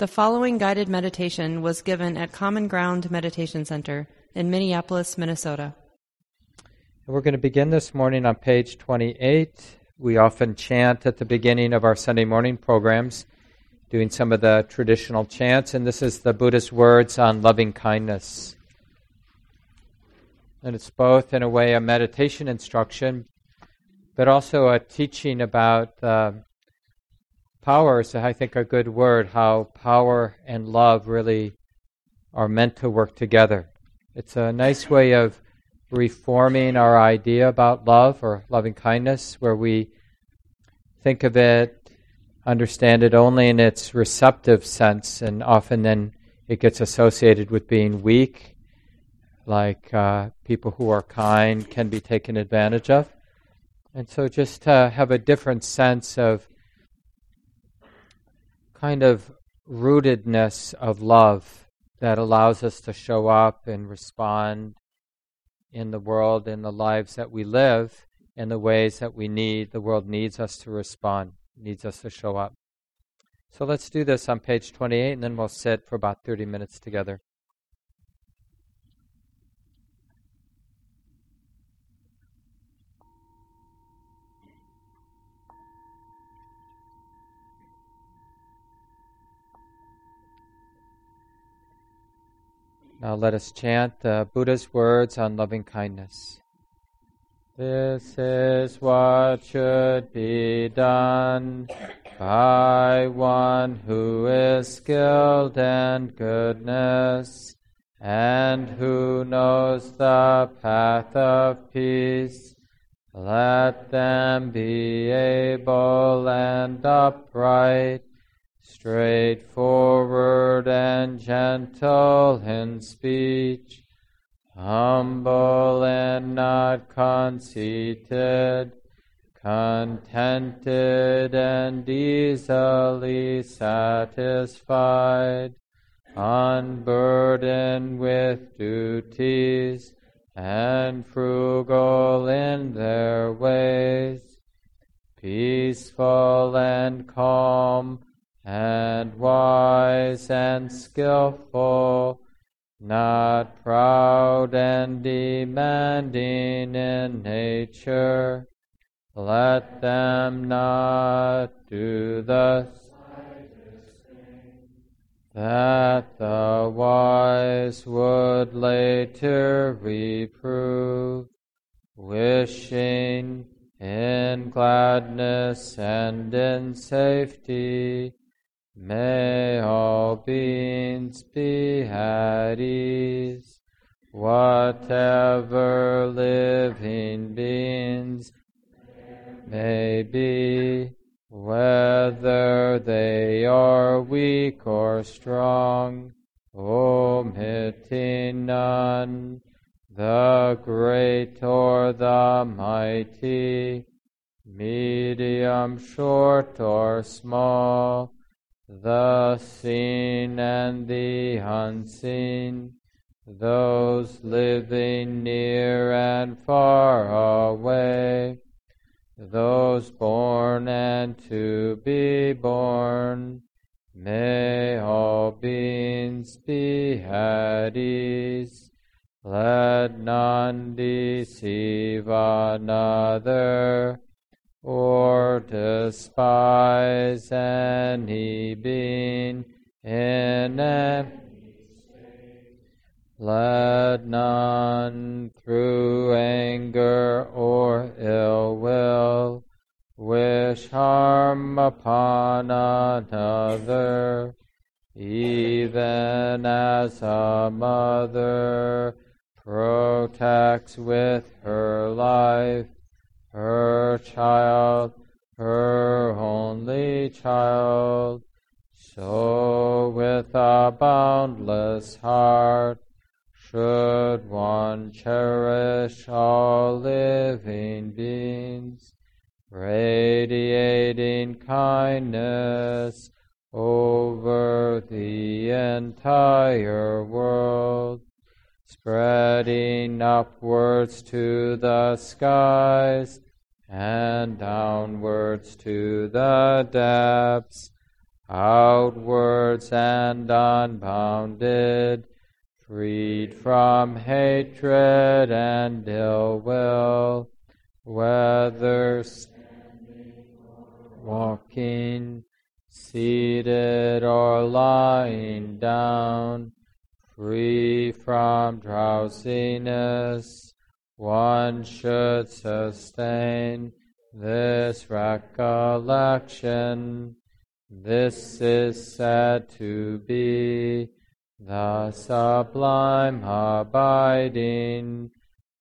The following guided meditation was given at Common Ground Meditation Center in Minneapolis, Minnesota. We're going to begin this morning on page 28. We often chant at the beginning of our Sunday morning programs, doing some of the traditional chants, and this is the Buddha's words on loving kindness. And it's both, in a way, a meditation instruction, but also a teaching about uh, power is, I think, a good word, how power and love really are meant to work together. It's a nice way of reforming our idea about love or loving kindness, where we think of it, understand it only in its receptive sense, and often then it gets associated with being weak, like uh, people who are kind can be taken advantage of. And so just to have a different sense of kind of rootedness of love that allows us to show up and respond in the world, in the lives that we live, in the ways that we need. The world needs us to respond, needs us to show up. So let's do this on page 28, and then we'll sit for about 30 minutes together. Now let us chant the Buddha's words on loving kindness. This is what should be done by one who is skilled in goodness and who knows the path of peace. Let them be able and upright straightforward and gentle in speech, humble and not conceited, contented and easily satisfied, unburdened with duties, and frugal in their ways, peaceful and calm, and wise and skillful, not proud and demanding in nature. Let them not do thus that the wise would later reprove, wishing in gladness and in safety May all beings be at ease, whatever living beings may be, whether they are weak or strong, omitting none, the great or the mighty, medium, short or small, the seen and the unseen, those living near and far away, those born and to be born, may all beings be at ease. Let none deceive another or despise any being in any let none through anger or ill will wish harm upon another, even as a mother protects with her life her child, her only child. So with a boundless heart should one cherish all living beings, radiating kindness over the entire world spreading upwards to the skies and downwards to the depths outwards and unbounded, freed from hatred and ill will, whether walking, seated or lying down, free from drowsiness, one should sustain this recollection. This is said to be the sublime abiding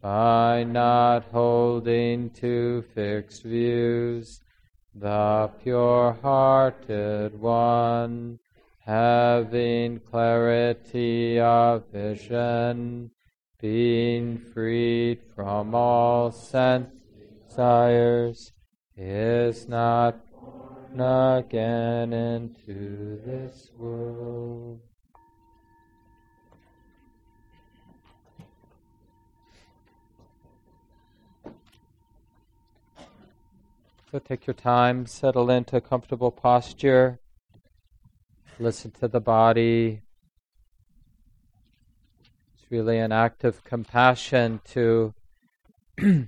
by not holding to fixed views, the pure hearted one, having clarity of vision, being freed from all sense desires, is not born again into this world. So take your time, settle into a comfortable posture, listen to the body. It's really an act of compassion to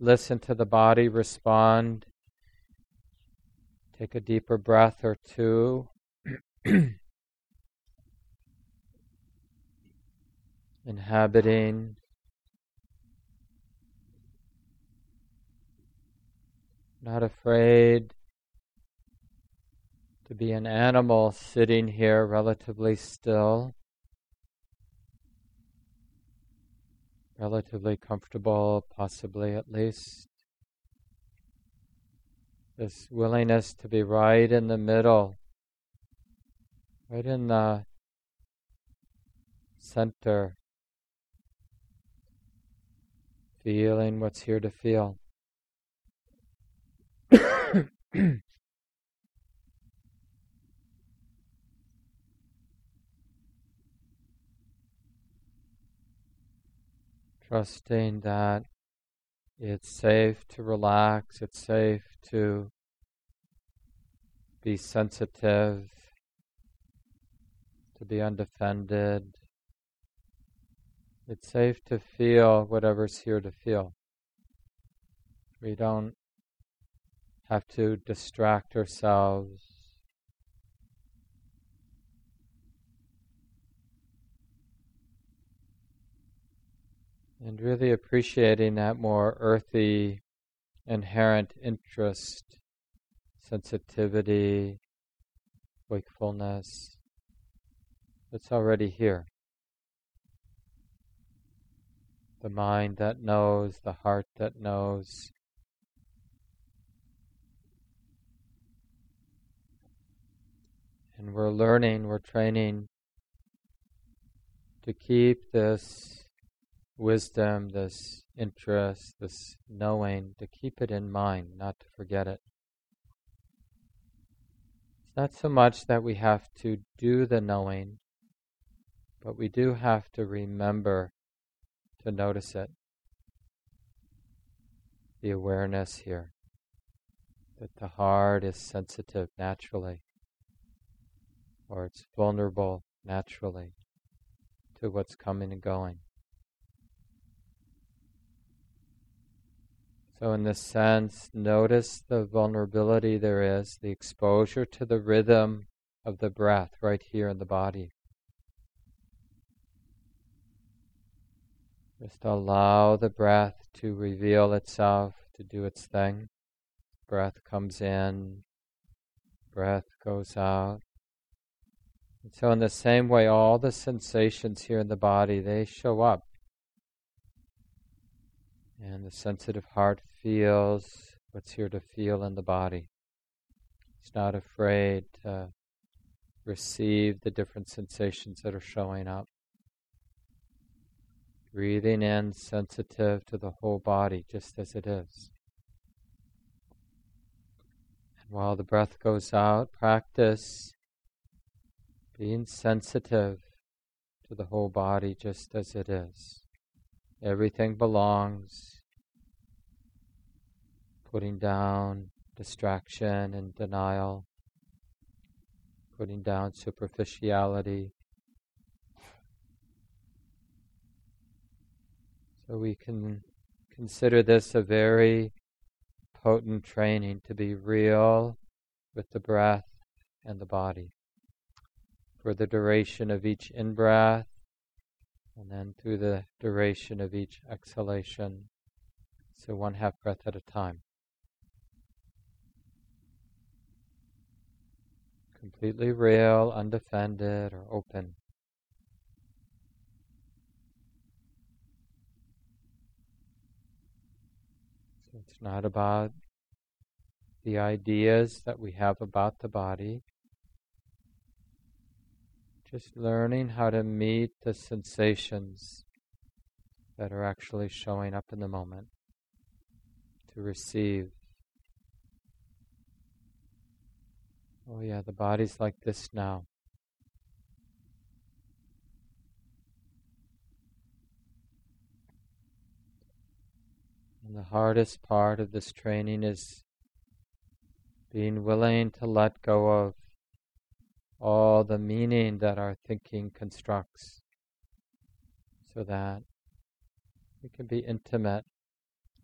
listen to the body respond. Take a deeper breath or two. Inhabiting not afraid to be an animal sitting here relatively still, relatively comfortable, possibly at least. This willingness to be right in the middle, right in the center, feeling what's here to feel. Trusting that it's safe to relax, it's safe to be sensitive, to be undefended. It's safe to feel whatever's here to feel. We don't have to distract ourselves. And really appreciating that more earthy, inherent interest, sensitivity, wakefulness that's already here. The mind that knows, the heart that knows, And we're learning, we're training to keep this wisdom, this interest, this knowing, to keep it in mind, not to forget it. It's not so much that we have to do the knowing, but we do have to remember to notice it. The awareness here that the heart is sensitive naturally or it's vulnerable naturally to what's coming and going. So, in this sense, notice the vulnerability there is, the exposure to the rhythm of the breath right here in the body. Just allow the breath to reveal itself, to do its thing. Breath comes in, breath goes out. And so, in the same way, all the sensations here in the body they show up, and the sensitive heart feels what's here to feel in the body. It's not afraid to receive the different sensations that are showing up. Breathing in, sensitive to the whole body, just as it is. And while the breath goes out, practice being sensitive to the whole body just as it is. Everything belongs. Putting down distraction and denial. putting down superficiality. So we can consider this a very potent training to be real with the breath and the body for the duration of each in breath and then through the duration of each exhalation. So one half breath at a time. Completely real, undefended, or open. So it's not about the ideas that we have about the body. Just learning how to meet the sensations that are actually showing up in the moment, to receive. Oh, yeah, the body's like this now. And the hardest part of this training is being willing to let go of all the meaning that our thinking constructs so that we can be intimate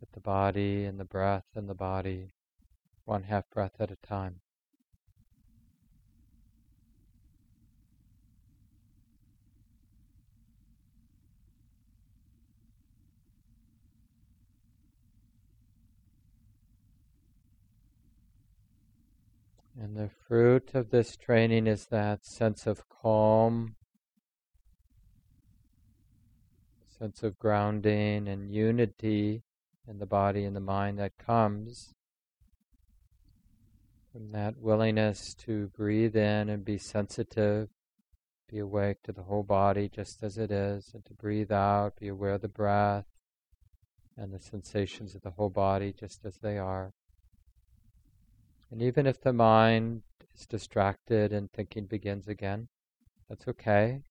with the body and the breath and the body, one half breath at a time. And the fruit of this training is that sense of calm, sense of grounding and unity in the body and the mind that comes from that willingness to breathe in and be sensitive, be awake to the whole body just as it is, and to breathe out, be aware of the breath and the sensations of the whole body just as they are. And even if the mind is distracted and thinking begins again, that's okay.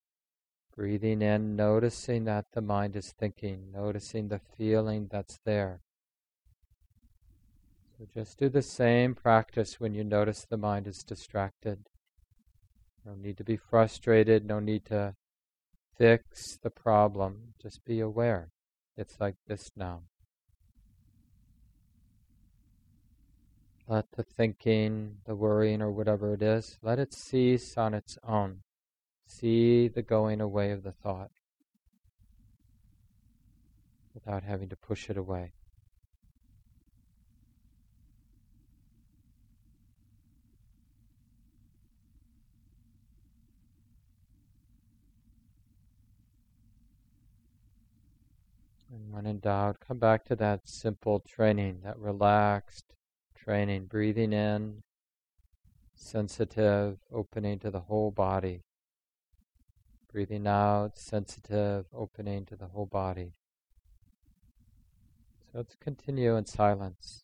Breathing in, noticing that the mind is thinking, noticing the feeling that's there. So just do the same practice when you notice the mind is distracted. No need to be frustrated, no need to fix the problem. Just be aware. It's like this now. Let the thinking, the worrying, or whatever it is, let it cease on its own. See the going away of the thought without having to push it away. And when in doubt, come back to that simple training, that relaxed, training, breathing in, sensitive, opening to the whole body. Breathing out, sensitive, opening to the whole body. So let's continue in silence.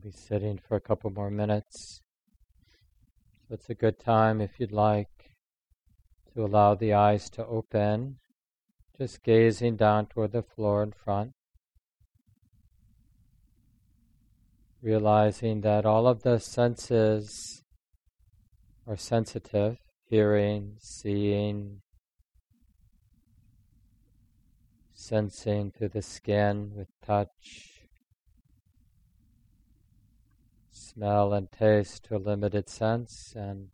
We'll be sitting for a couple more minutes. So it's a good time if you'd like to allow the eyes to open, just gazing down toward the floor in front. Realizing that all of the senses are sensitive hearing, seeing, sensing through the skin with touch, smell and taste to a limited sense, and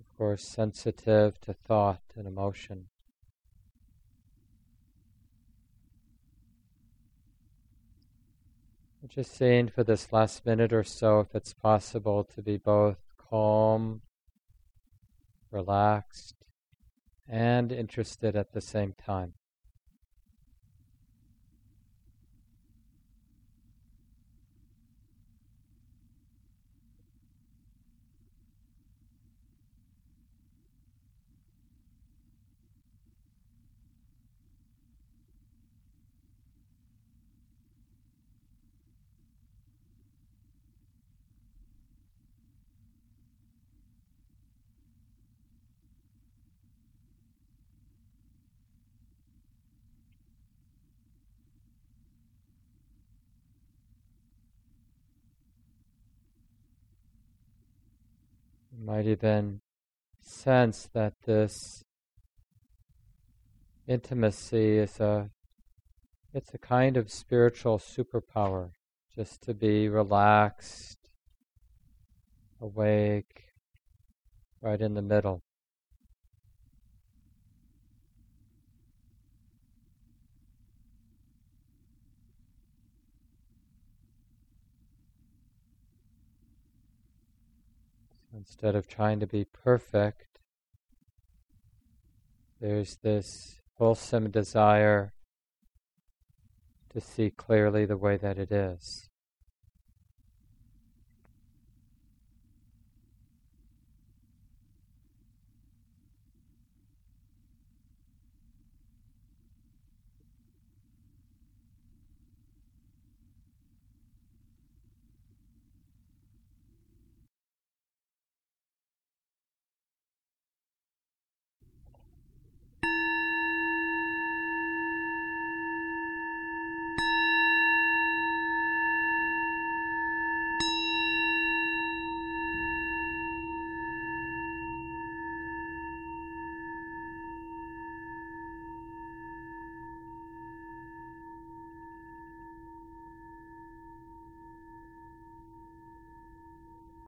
of course, sensitive to thought and emotion. Just seeing for this last minute or so if it's possible to be both calm, relaxed, and interested at the same time. Might even sense that this intimacy is a it's a kind of spiritual superpower just to be relaxed awake right in the middle Instead of trying to be perfect, there's this wholesome desire to see clearly the way that it is.